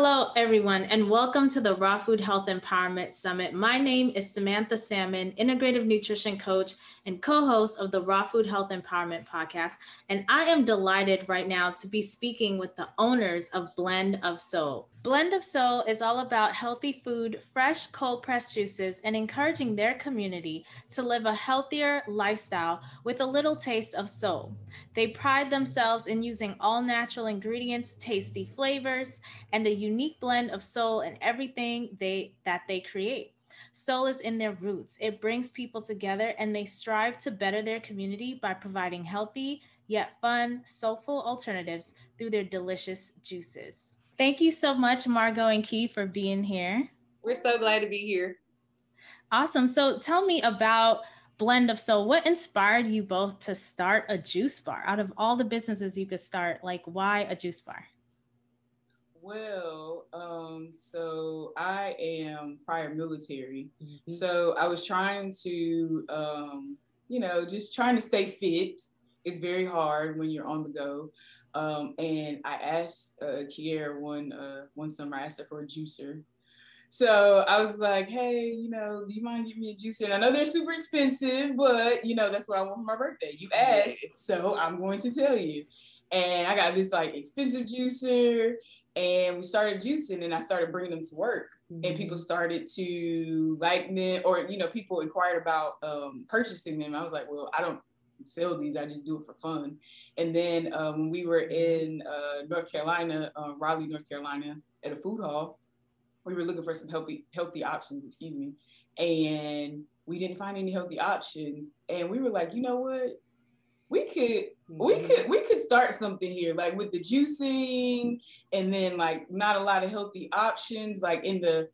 Hello, everyone, and welcome to the Raw Food Health Empowerment Summit. My name is Samantha Salmon, integrative nutrition coach and co host of the Raw Food Health Empowerment podcast. And I am delighted right now to be speaking with the owners of Blend of Soul. Blend of Soul is all about healthy food, fresh cold pressed juices, and encouraging their community to live a healthier lifestyle with a little taste of soul. They pride themselves in using all natural ingredients, tasty flavors, and a unique blend of soul in everything they that they create. Soul is in their roots. It brings people together and they strive to better their community by providing healthy yet fun, soulful alternatives through their delicious juices. Thank you so much, Margo and Ki, for being here. We're so glad to be here. Awesome. So tell me about Blend of Soul. What inspired you both to start a juice bar? Out of all the businesses you could start, like why a juice bar? Well, um, so I am prior military. Mm-hmm. So I was trying to, um, you know, just trying to stay fit. It's very hard when you're on the go. Um, and I asked uh, Kiera one uh, one summer, I asked her for a juicer. So I was like, hey, you know, do you mind giving me a juicer? And I know they're super expensive, but you know, that's what I want for my birthday. You asked, so I'm going to tell you. And I got this like expensive juicer, and we started juicing, and I started bringing them to work. Mm-hmm. And people started to like them, or you know, people inquired about um, purchasing them. I was like, well, I don't sell these. I just do it for fun. And then um, when we were in uh, North Carolina, uh, Raleigh, North Carolina, at a food hall, we were looking for some healthy healthy options. Excuse me, and we didn't find any healthy options. And we were like, you know what? We could we mm-hmm. could we could start something here like with the juicing and then like not a lot of healthy options like in the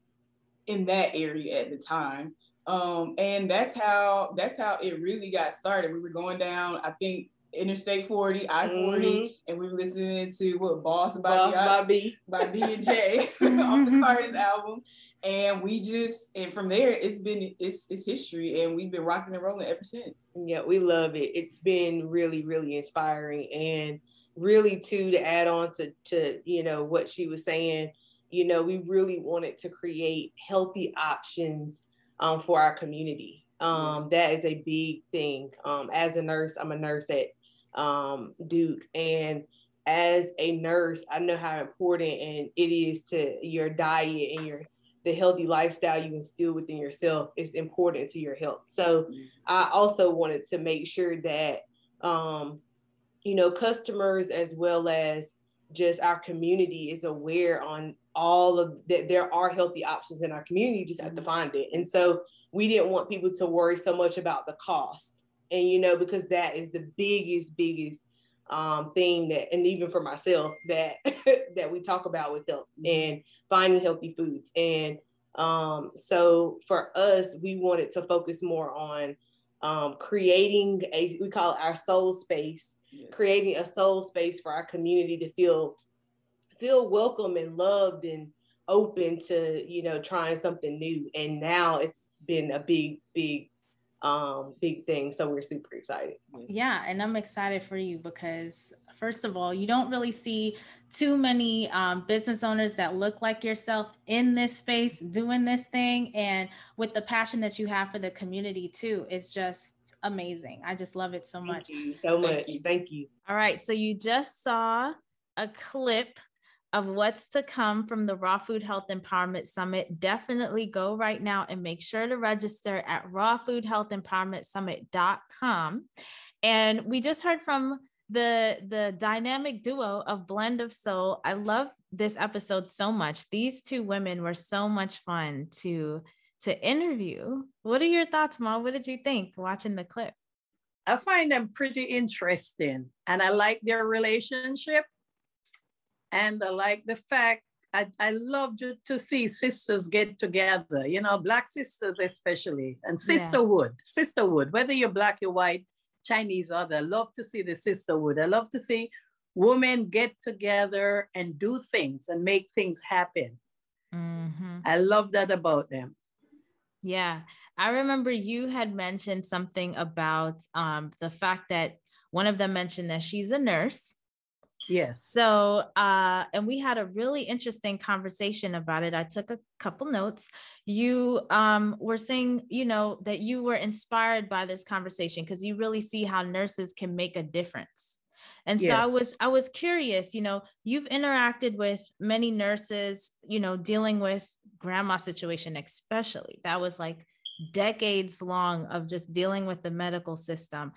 in that area at the time um, and that's how that's how it really got started. We were going down, I think, Interstate 40, I 40, mm-hmm. and we were listening to what Boss by Boss by B by B and J on the Carter's album. And we just and from there it's been it's it's history and we've been rocking and rolling ever since. Yeah, we love it. It's been really, really inspiring and really too to add on to to you know what she was saying, you know, we really wanted to create healthy options um, for our community. Um, yes. That is a big thing. Um, as a nurse, I'm a nurse at um, Duke, and as a nurse, I know how important and it is to your diet and your the healthy lifestyle you instill within yourself is important to your health. So mm-hmm. I also wanted to make sure that um, you know customers as well as just our community is aware on all of that there are healthy options in our community you just have to mm-hmm. find it and so we didn't want people to worry so much about the cost and you know because that is the biggest biggest um, thing that and even for myself that that we talk about with health mm-hmm. and finding healthy foods and um, so for us we wanted to focus more on um, creating a we call it our soul space yes. creating a soul space for our community to feel feel welcome and loved and open to you know trying something new. And now it's been a big big um big thing. So we're super excited. Yeah and i'm excited for you because first of all you don't really see too many um, business owners that look like yourself in this space doing this thing and with the passion that you have for the community too. It's just amazing. I just love it so Thank much. you so much. you. Thank you. All right so you just saw a clip of what's to come from the Raw Food Health Empowerment Summit, definitely go right now and make sure to register at rawfoodhealthempowermentsummit.com. And we just heard from the the dynamic duo of Blend of Soul. I love this episode so much. These two women were so much fun to to interview. What are your thoughts, Ma? What did you think watching the clip? I find them pretty interesting and I like their relationship and I like the fact I, I love to, to see sisters get together, you know, Black sisters especially, and sisterhood, yeah. sisterhood, whether you're Black, you're white, Chinese, other. I love to see the sisterhood. I love to see women get together and do things and make things happen. Mm-hmm. I love that about them. Yeah. I remember you had mentioned something about um, the fact that one of them mentioned that she's a nurse Yes. So, uh, and we had a really interesting conversation about it. I took a couple notes. You um, were saying, you know, that you were inspired by this conversation because you really see how nurses can make a difference. And so. I was I was curious, you know, you've interacted with many nurses, you know, dealing with grandma situation especially. That was like decades long of just dealing with the medical system.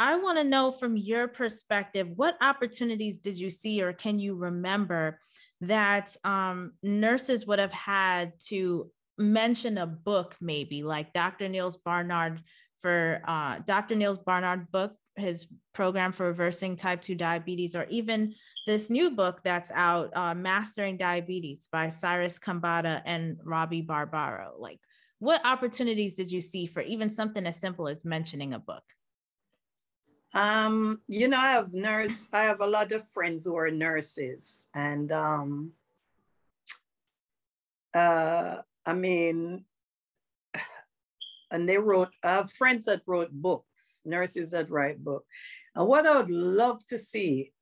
I want to know from your perspective, what opportunities did you see or can you remember that um, nurses would have had to mention a book, maybe like Dr. Neal Barnard for uh, Dr. Neal Barnard book, his program for reversing type 2 diabetes, or even this new book that's out, uh, Mastering Diabetes by Cyrus Khambatta and Robbie Barbaro. Like, what opportunities did you see for even something as simple as mentioning a book? Um, you know, I have nurse, I have a lot of friends who are nurses, and um, uh, I mean, and they wrote, I have friends that wrote books, nurses that write books. And what I would love to see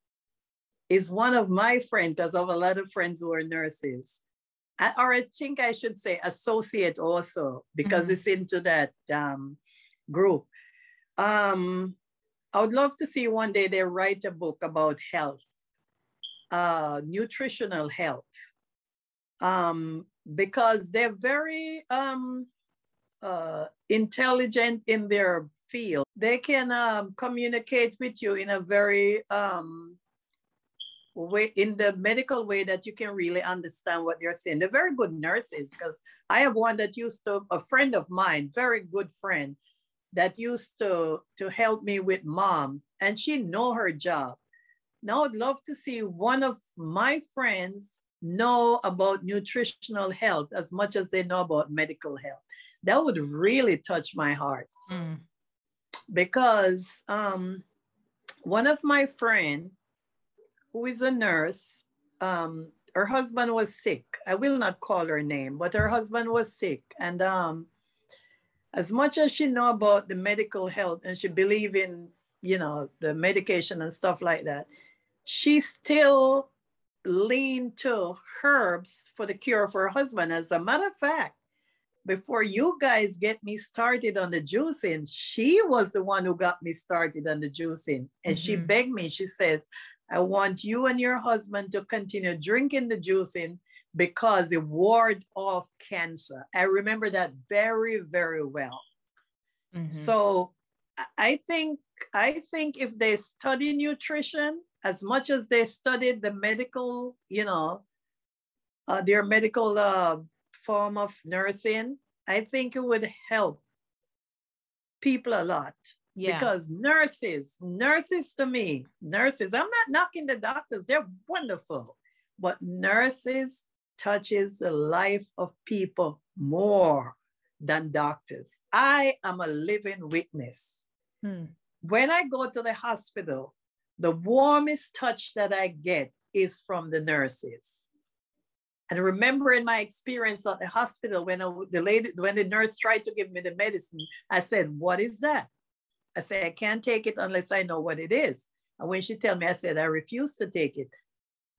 is one of my friends, because I have a lot of friends who are nurses, or I think I should say associate also, because mm-hmm. it's into that um, group. Um, I would love to see one day they write a book about health, uh, nutritional health, um, because they're very um, uh, intelligent in their field. They can um, communicate with you in a very um, way, in the medical way that you can really understand what they're saying. They're very good nurses because I have one that used to, a friend of mine, very good friend that used to, to help me with mom, and she know her job. Now I'd love to see one of my friends know about nutritional health as much as they know about medical health. That would really touch my heart. Mm. Because um, one of my friend, who is a nurse, um, her husband was sick. I will not call her name, but her husband was sick. And um, as much as she know about the medical health and she believe in you know the medication and stuff like that she still lean to herbs for the cure for her husband as a matter of fact before you guys get me started on the juicing she was the one who got me started on the juicing and mm-hmm. she begged me she says i want you and your husband to continue drinking the juicing because it ward off cancer. I remember that very, very well. Mm-hmm. So I think I think if they study nutrition as much as they studied the medical, you know, uh, their medical uh, form of nursing, I think it would help people a lot. Yeah. Because nurses, nurses to me, nurses, I'm not knocking the doctors, they're wonderful, but nurses touches the life of people more than doctors. I am a living witness. Hmm. When I go to the hospital, the warmest touch that I get is from the nurses. And remember in my experience at the hospital when I, the lady, when the nurse tried to give me the medicine, I said, "What is that?" I said, "I can't take it unless I know what it is." And when she told me, I said, "I refuse to take it."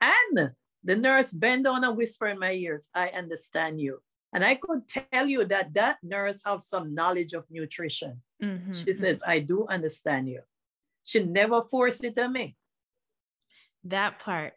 And the nurse bent down and whisper in my ears, I understand you. And I could tell you that that nurse have some knowledge of nutrition. Mm-hmm. She says, I do understand you. She never forced it on me. That part.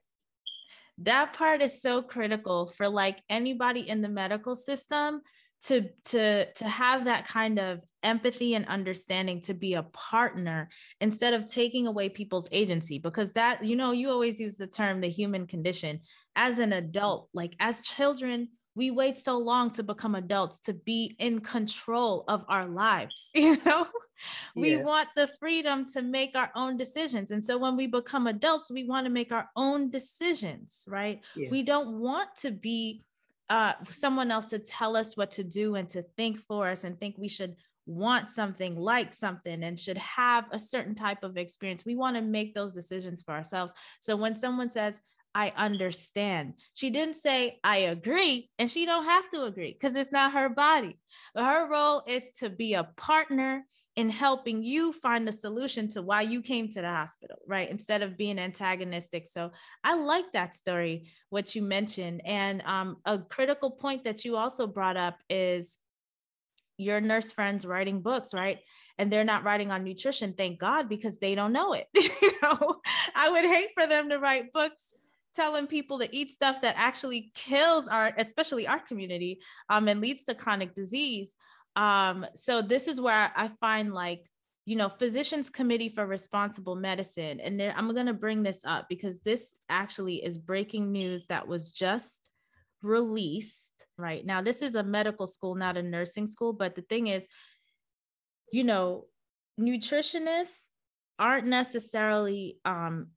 That part is so critical for like anybody in the medical system to to to have that kind of empathy and understanding to be a partner instead of taking away people's agency because that you know you always use the term the human condition as an adult like as children we wait so long to become adults to be in control of our lives you know we yes. want the freedom to make our own decisions and so when we become adults we want to make our own decisions right yes. we don't want to be uh, someone else to tell us what to do and to think for us and think we should want something like something and should have a certain type of experience. We want to make those decisions for ourselves. So when someone says, I understand. She didn't say I agree, and she don't have to agree because it's not her body. But her role is to be a partner in helping you find the solution to why you came to the hospital, right? Instead of being antagonistic. So I like that story, what you mentioned. And um, a critical point that you also brought up is your nurse friends writing books, right? And they're not writing on nutrition, thank God, because they don't know it. you know, I would hate for them to write books telling people to eat stuff that actually kills our, especially our community, um, and leads to chronic disease. Um, so this is where I find like, you know, Physicians Committee for Responsible Medicine. And I'm going to bring this up because this actually is breaking news that was just released. Right now, this is a medical school, not a nursing school. But the thing is, you know, nutritionists aren't necessarily um,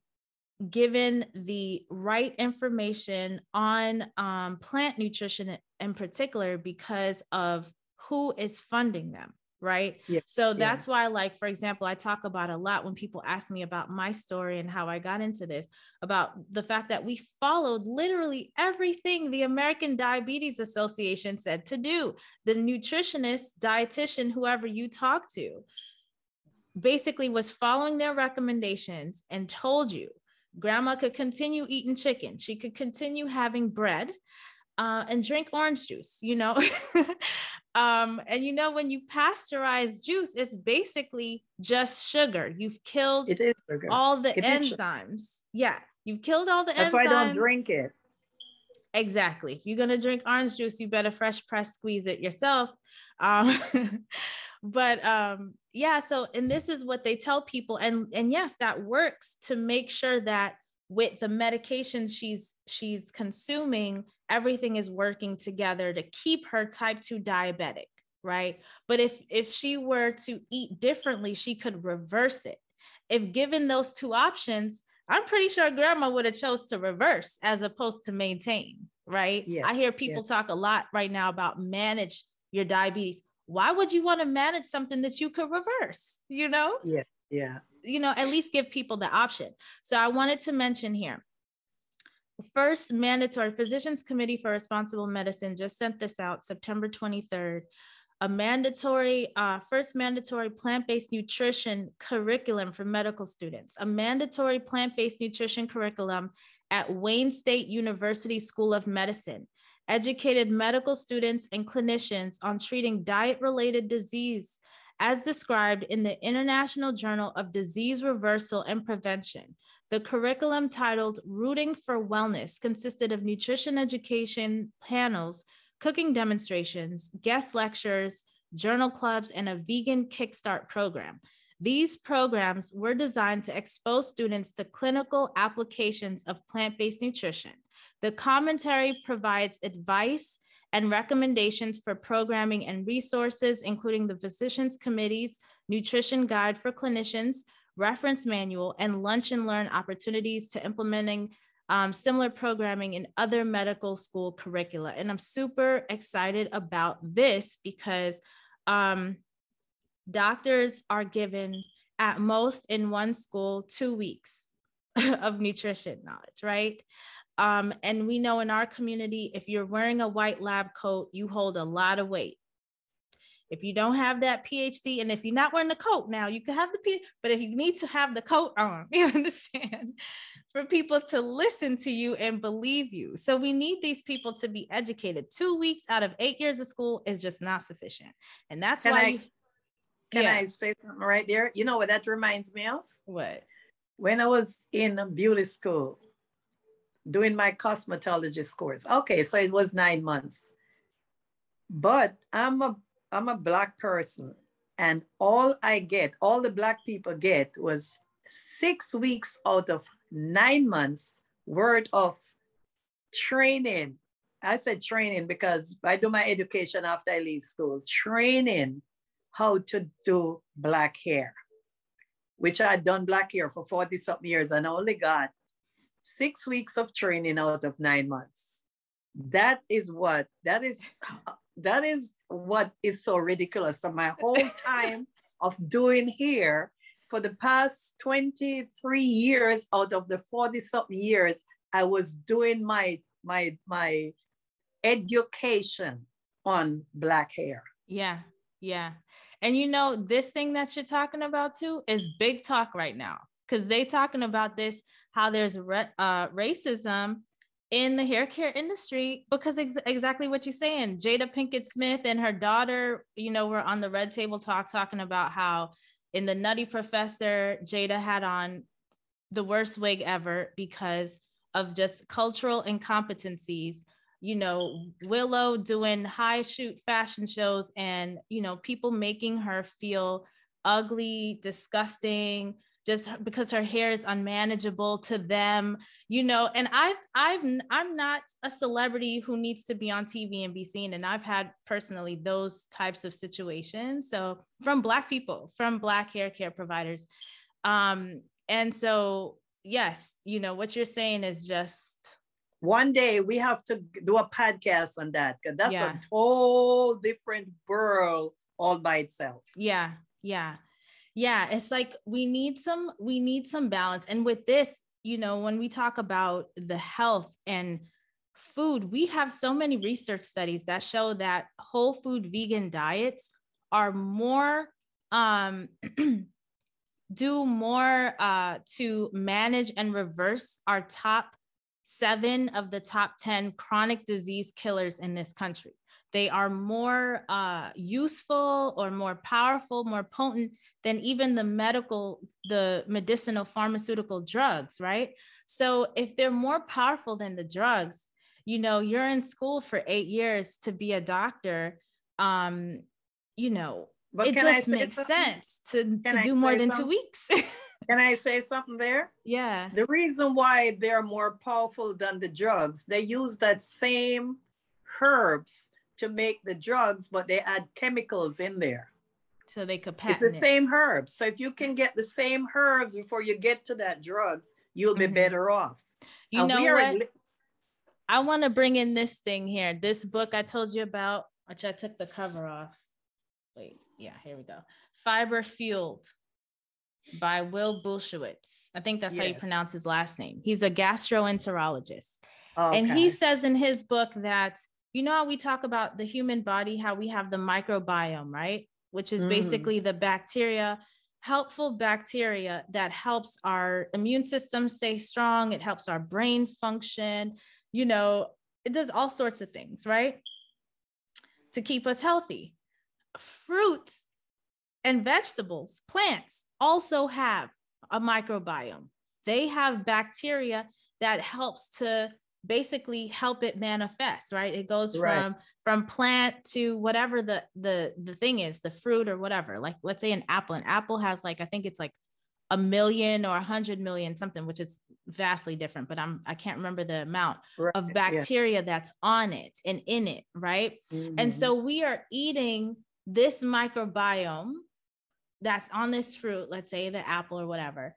given the right information on um, plant nutrition in particular because of who is funding them right yeah. so that's yeah. why like for example i talk about a lot when people ask me about my story and how i got into this about the fact that we followed literally everything the american diabetes association said to do the nutritionist dietitian whoever you talk to basically was following their recommendations and told you grandma could continue eating chicken she could continue having bread uh, and drink orange juice, you know. um, and you know, when you pasteurize juice, it's basically just sugar. You've killed it is sugar. all the it enzymes. Yeah, you've killed all the That's enzymes. That's why I don't drink it. Exactly. If you're gonna drink orange juice, you better fresh press squeeze it yourself. Um, but um, yeah. So, and this is what they tell people, and and yes, that works to make sure that with the medications she's she's consuming everything is working together to keep her type 2 diabetic right but if if she were to eat differently she could reverse it if given those two options i'm pretty sure grandma would have chose to reverse as opposed to maintain right yeah, i hear people yeah. talk a lot right now about manage your diabetes why would you want to manage something that you could reverse you know yeah yeah you know, at least give people the option. So I wanted to mention here. First mandatory Physicians Committee for Responsible Medicine just sent this out September 23rd. A mandatory, uh, first mandatory plant based nutrition curriculum for medical students, a mandatory plant based nutrition curriculum at Wayne State University School of Medicine educated medical students and clinicians on treating diet related disease as described in the International Journal of Disease Reversal and Prevention. The curriculum titled Rooting for Wellness consisted of nutrition education panels, cooking demonstrations, guest lectures, journal clubs, and a vegan kickstart program. These programs were designed to expose students to clinical applications of plant based nutrition. The commentary provides advice and recommendations for programming and resources, including the Physicians Committee's Nutrition Guide for Clinicians, reference manual, and lunch and learn opportunities to implementing um, similar programming in other medical school curricula. And I'm super excited about this because um, doctors are given at most in one school two weeks of nutrition knowledge, right? Um, and we know in our community, if you're wearing a white lab coat, you hold a lot of weight. If you don't have that PhD, and if you're not wearing the coat now, you can have the P, but if you need to have the coat on, you understand, for people to listen to you and believe you. So we need these people to be educated. Two weeks out of eight years of school is just not sufficient. And that's can why I, you, can yeah. I say something right there? You know what that reminds me of? What? When I was in beauty school, doing my cosmetologist course. Okay, so it was nine months. But I'm a I'm a black person, and all I get, all the black people get was six weeks out of nine months worth of training. I said training because I do my education after I leave school, training how to do black hair, which I had done black hair for 40 something years and I only got six weeks of training out of nine months. That is what, that is, that is what is so ridiculous. So my whole time of doing here for the past 23 years out of the 40 something years, I was doing my, my, my education on black hair. Yeah. Yeah. And you know, this thing that you're talking about too is big talk right now because they talking about this how there's re- uh, racism in the hair care industry because ex- exactly what you're saying jada pinkett smith and her daughter you know were on the red table talk talking about how in the nutty professor jada had on the worst wig ever because of just cultural incompetencies you know willow doing high shoot fashion shows and you know people making her feel ugly disgusting just because her hair is unmanageable to them you know and i've i've i'm not a celebrity who needs to be on tv and be seen and i've had personally those types of situations. So from black people from black hair care providers. Um and so yes you know what you're saying is just one day we have to do a podcast on that because that's yeah. a whole different world all by itself. Yeah yeah yeah it's like we need some we need some balance. And with this you know when we talk about the health and food we have so many research studies that show that whole food vegan diets are more um do more uh, to manage and reverse our top seven of the top 10 chronic disease killers in this country they are more uh, useful or more powerful, more potent than even the medical, the medicinal pharmaceutical drugs, right? So if they're more powerful than the drugs, you know, you're in school for eight years to be a doctor. Um, you know, but it just makes something? sense to, to do more than something? two weeks. Can I say something there? Yeah. The reason why they're more powerful than the drugs, they use that same herbs to make the drugs, but they add chemicals in there. So they could patent It's the it. same herbs. So if you can get the same herbs before you get to that drugs, you'll be mm-hmm. better off. You and know what? I want to bring in this thing here. This book I told you about, which I took the cover off. Wait, yeah, here we go. Fiber Fueled by Will Bulsiewicz. I think that's yes. how you pronounce his last name. He's a gastroenterologist. Okay. And he says in his book that you know how we talk about the human body, how we have the microbiome, right? Which is mm. basically the bacteria, helpful bacteria that helps our immune system stay strong. It helps our brain function. You know, it does all sorts of things, right? To keep us healthy. Fruits and vegetables, plants also have a microbiome. They have bacteria that helps to basically help it manifest right it goes right. from from plant to whatever the the the thing is the fruit or whatever like let's say an apple an apple has like i think it's like a million or a hundred million something which is vastly different but i'm i can't remember the amount right. of bacteria yeah. that's on it and in it right mm-hmm. and so we are eating this microbiome that's on this fruit let's say the apple or whatever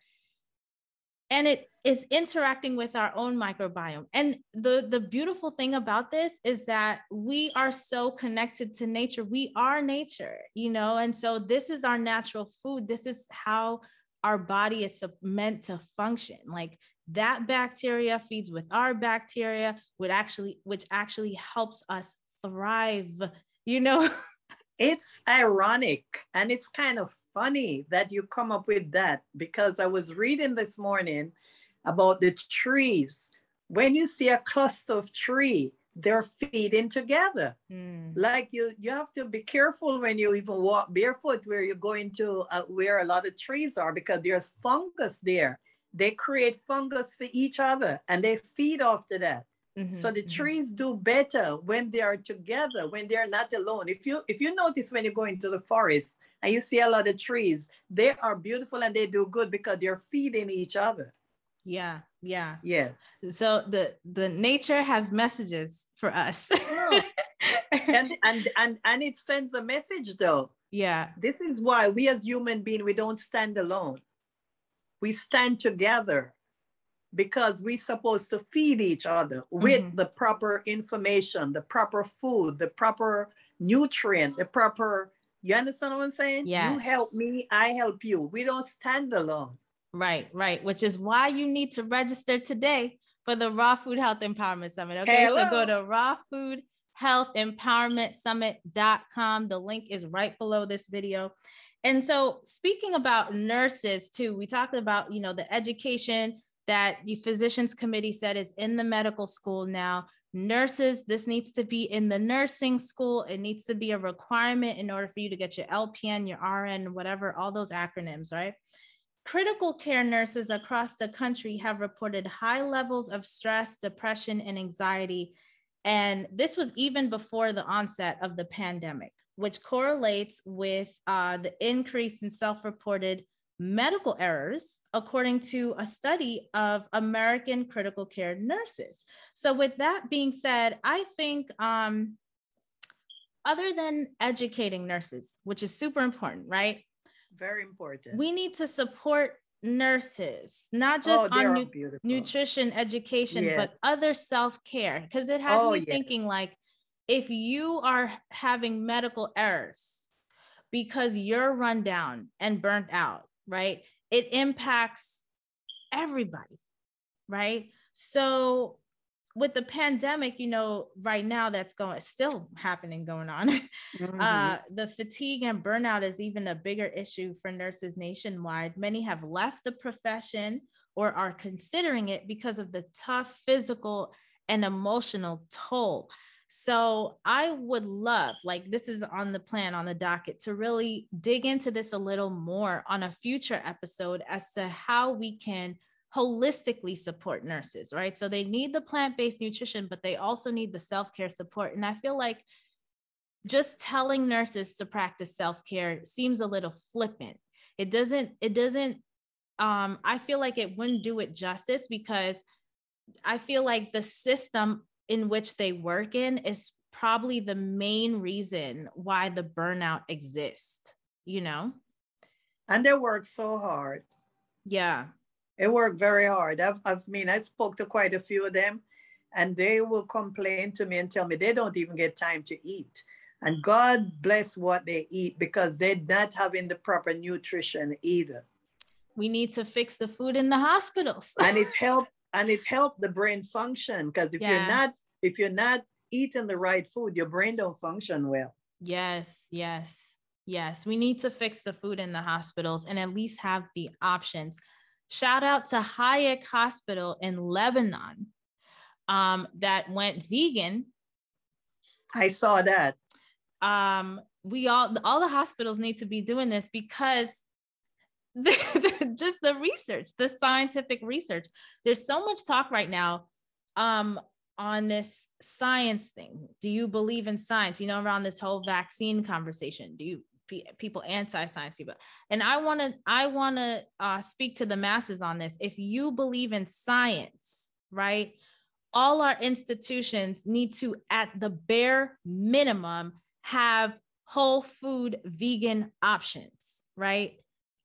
and it is interacting with our own microbiome. And the the beautiful thing about this is that we are so connected to nature. We are nature you know and so this is our natural food. This is how our body is meant to function. Like that bacteria feeds with our bacteria which actually which actually helps us thrive you know? It's ironic and it's kind of funny that you come up with that because I was reading this morning about the trees. When you see a cluster of tree, they're feeding together. Mm. Like you, you have to be careful when you even walk barefoot where you're going to uh, where a lot of trees are because there's fungus there. They create fungus for each other and they feed off to that. Mm-hmm, so the mm-hmm. trees do better when they are together, when they're not alone. If you if you notice when you go into the forest and you see a lot of trees, they are beautiful and they do good because they're feeding each other. Yeah, yeah. Yes. So the the nature has messages for us. and and and and it sends a message though. Yeah. This is why we as human beings we don't stand alone. We stand together because we're supposed to feed each other with mm-hmm. the proper information, the proper food, the proper nutrient, the proper, you understand what I'm saying? Yeah. You help me, I help you. We don't stand alone. Right, right. Which is why you need to register today for the Raw Food Health Empowerment Summit. Okay. Hello. So go to healthempowermentsummit.com. The link is right below this video. And so speaking about nurses too, we talked about, you know, the education that the physicians committee said is in the medical school now. Nurses, this needs to be in the nursing school. It needs to be a requirement in order for you to get your LPN, your RN, whatever, all those acronyms, right? Critical care nurses across the country have reported high levels of stress, depression, and anxiety. And this was even before the onset of the pandemic, which correlates with uh, the increase in self reported medical errors, according to a study of American critical care nurses. So, with that being said, I think um, other than educating nurses, which is super important, right? Very important. We need to support nurses, not just oh, on nu- nutrition education, yes. but other self care. Because it had oh, me yes. thinking like, if you are having medical errors because you're run down and burnt out, right? It impacts everybody, right? So with the pandemic, you know, right now that's going still happening going on. Mm-hmm. Uh, the fatigue and burnout is even a bigger issue for nurses nationwide. Many have left the profession or are considering it because of the tough physical and emotional toll. So I would love, like, this is on the plan on the docket to really dig into this a little more on a future episode as to how we can holistically support nurses, right? So they need the plant based nutrition, but they also need the self care support. And I feel like just telling nurses to practice self care seems a little flippant. It doesn't, it doesn't, um, I feel like it wouldn't do it justice because I feel like the system in which they work in is probably the main reason why the burnout exists, you know? And they work so hard. Yeah. They work very hard. I've, I've mean, I spoke to quite a few of them, and they will complain to me and tell me they don't even get time to eat. And God bless what they eat because they're not having the proper nutrition either. We need to fix the food in the hospitals. and it helped and it helped the brain function because if yeah. you're not if you're not eating the right food your brain don't function well. Yes yes yes. We need to fix the food in the hospitals and at least have the options. Shout out to hayek hospital in lebanon um, that went vegan. I saw that. Um, we all all the hospitals need to be doing this because just the research, the scientific research. There's so much talk right now um, on this science thing. Do you believe in science? You know, around this whole vaccine conversation. Do you people anti-science people? And I want to I want to uh, speak to the masses on this. If you believe in science, right? All our institutions need to, at the bare minimum, have whole food vegan options, right?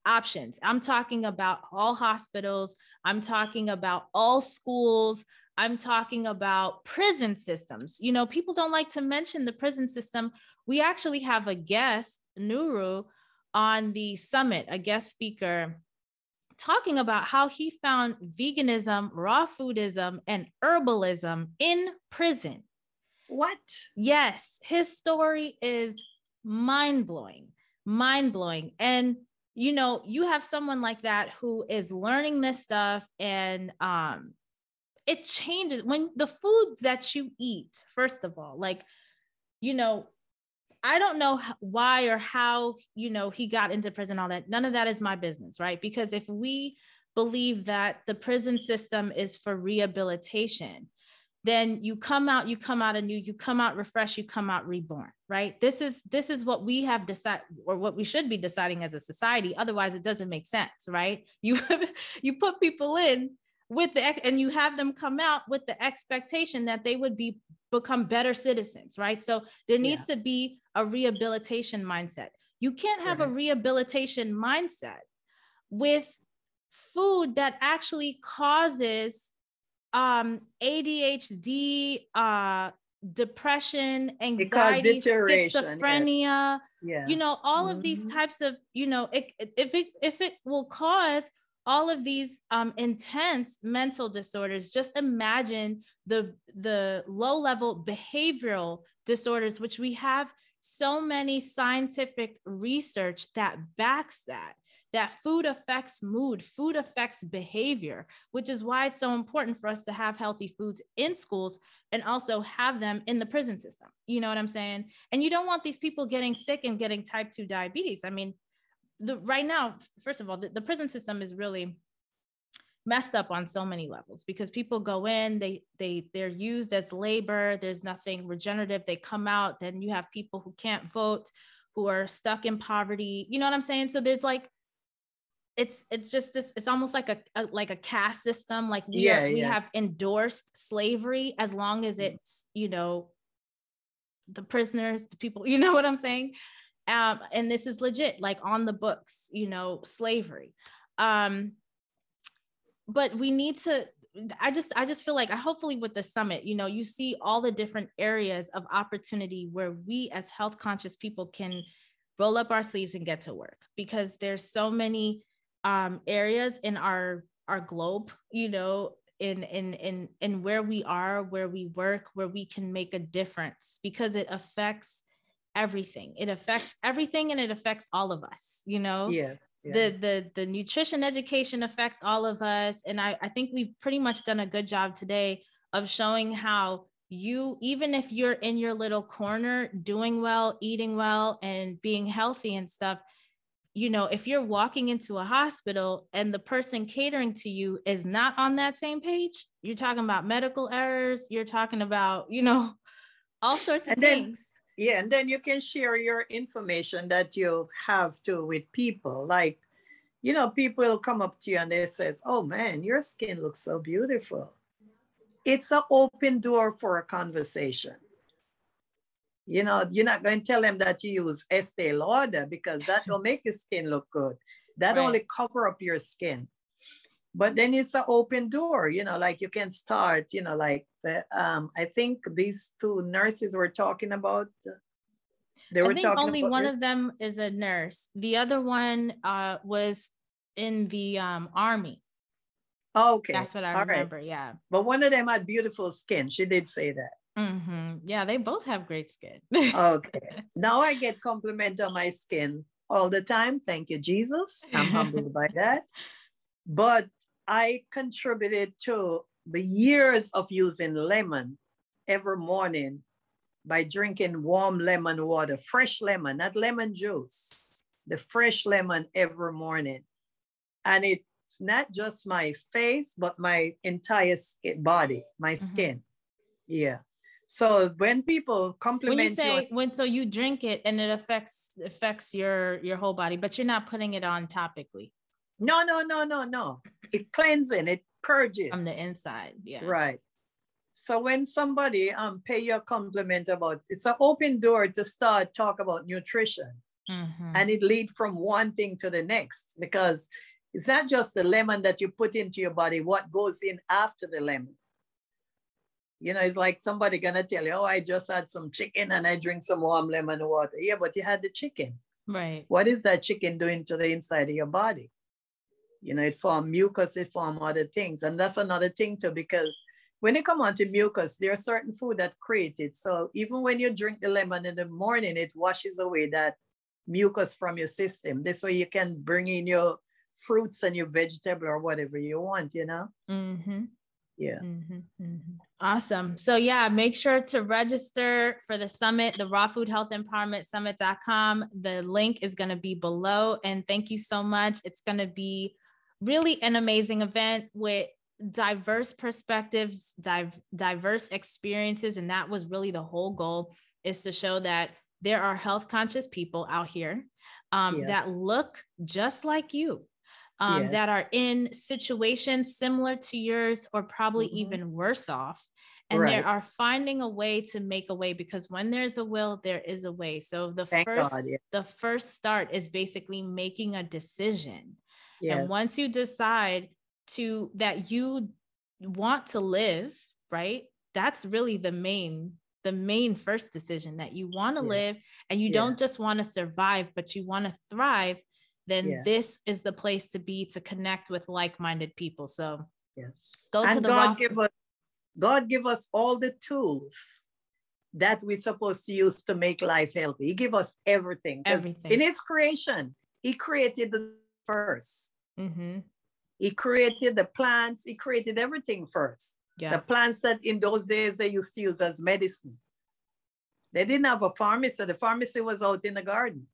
Options. I'm talking about all hospitals, I'm talking about all schools, I'm talking about prison systems. You know, people don't like to mention the prison system. We actually have a guest, Nuru, on the summit, a guest speaker talking about how he found veganism, raw foodism, and herbalism in prison. What? Yes, his story is mind blowing, mind blowing. And you know you have someone like that who is learning this stuff and um it changes when the foods that you eat first of all like you know i don't know why or how you know he got into prison all that none of that is my business right? Because if we believe that the prison system is for rehabilitation then you come out you come out anew you come out refreshed you come out reborn right? This is this is what we have decided or what we should be deciding as a society. Otherwise it doesn't make sense right? You you put people in with the and you have them come out with the expectation that they would be become better citizens right? So there needs yeah. to be a rehabilitation mindset. You can't have right. a rehabilitation mindset with food that actually causes um, ADHD, uh, depression, anxiety, schizophrenia, yeah. you know, all mm-hmm. of these mm-hmm. types of, you know, it, if it if it will cause all of these um, intense mental disorders just imagine the the low level behavioral disorders which we have so many scientific research that backs that that food affects mood, food affects behavior, which is why it's so important for us to have healthy foods in schools and also have them in the prison system. You know what I'm saying? And you don't want these people getting sick and getting type 2 diabetes. I mean, the right now, first of all, the, the prison system is really messed up on so many levels because people go in they they they're used as labor there's nothing regenerative they come out then you have people who can't vote who are stuck in poverty you know what i'm saying so there's like it's it's just this it's almost like a, a like a caste system like we yeah, are, we yeah. have endorsed slavery as long as mm. it's you know the prisoners the people you know what i'm saying um and this is legit like on the books you know slavery um but we need to I just I just feel like I hopefully with the summit, you know, you see all the different areas of opportunity where we as health conscious people can roll up our sleeves and get to work because there's so many um, areas in our our globe, you know, in in in in where we are, where we work, where we can make a difference because it affects everything. It affects everything and it affects all of us, you know? Yes. Yeah. The the the nutrition education affects all of us. And I, I think we've pretty much done a good job today of showing how you even if you're in your little corner doing well eating well and being healthy and stuff you know, if you're walking into a hospital and the person catering to you is not on that same page, you're talking about medical errors, you're talking about, you know, all sorts of and things. Then, yeah, and then you can share your information that you have to with people. Like, you know, people will come up to you and they says, "Oh man, your skin looks so beautiful." It's an open door for a conversation. You know, you're not going to tell them that you use Estee Lauder because that will make your skin look good. That right. only cover up your skin. But then it's an open door, you know, like you can start, you know, like the, um, I think these two nurses were talking about. They were I think only one of them is a nurse. The other one uh, was in the um, army. okay. That's what I All remember. Right. Yeah. But one of them had beautiful skin. She did say that. Mm-hmm. Yeah, they both have great skin. okay. Now I get compliment on my skin all the time. Thank you, Jesus. I'm humbled by that. But I contributed to the years of using lemon every morning by drinking warm lemon water, fresh lemon, not lemon juice, the fresh lemon every morning. And it's not just my face, but my entire body, my mm-hmm. skin. Yeah. So when people compliment when you say you, when so you drink it and it affects affects your your whole body, but you're not putting it on topically. No, no, no, no, no. It cleansing, it purges from the inside. Yeah. Right. So when somebody um pay you a compliment about it's an open door to start talk about nutrition. Mm-hmm. And it lead from one thing to the next because it's not just the lemon that you put into your body, what goes in after the lemon. You know, it's like somebody gonna tell you, oh, I just had some chicken and I drink some warm lemon water. Yeah, but you had the chicken. Right. What is that chicken doing to the inside of your body? You know, it form mucus, it form other things. And that's another thing too, because when you come on to mucus, there are certain food that create it. So even when you drink the lemon in the morning, it washes away that mucus from your system. This way you can bring in your fruits and your vegetable or whatever you want, you know? Mm-hmm yeah. Mm-hmm, mm-hmm. awesome. So yeah make sure to register for the summit the raw food health empowerment summit.com the link is going to be below and thank you so much. It's going to be really an amazing event with diverse perspectives div- diverse experiences and that was really the whole goal is to show that there are health conscious people out here um, yes. that look just like you um, yes. that are in situations similar to yours or probably mm-hmm. even worse off and right. they are finding a way to make a way because when there's a will there is a way so the Thank first God, yeah. the first start is basically making a decision yes. and once you decide to that you want to live right that's really the main the main first decision that you want to yeah. live and you yeah. don't just want to survive but you want to thrive then yeah. this is the place to be to connect with like-minded people. So yes, go and to the God give us God give us all the tools that we're supposed to use to make life healthy. He give us everything. Everything in His creation, He created the 1st mm-hmm. He created the plants. He created everything first. Yeah. The plants that in those days they used to use as medicine. They didn't have a pharmacy. The pharmacy was out in the garden.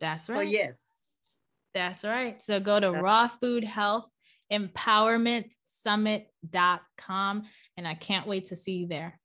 That's right. So yes. That's right. So go to raw food health empowerment summit.com and I can't wait to see you there.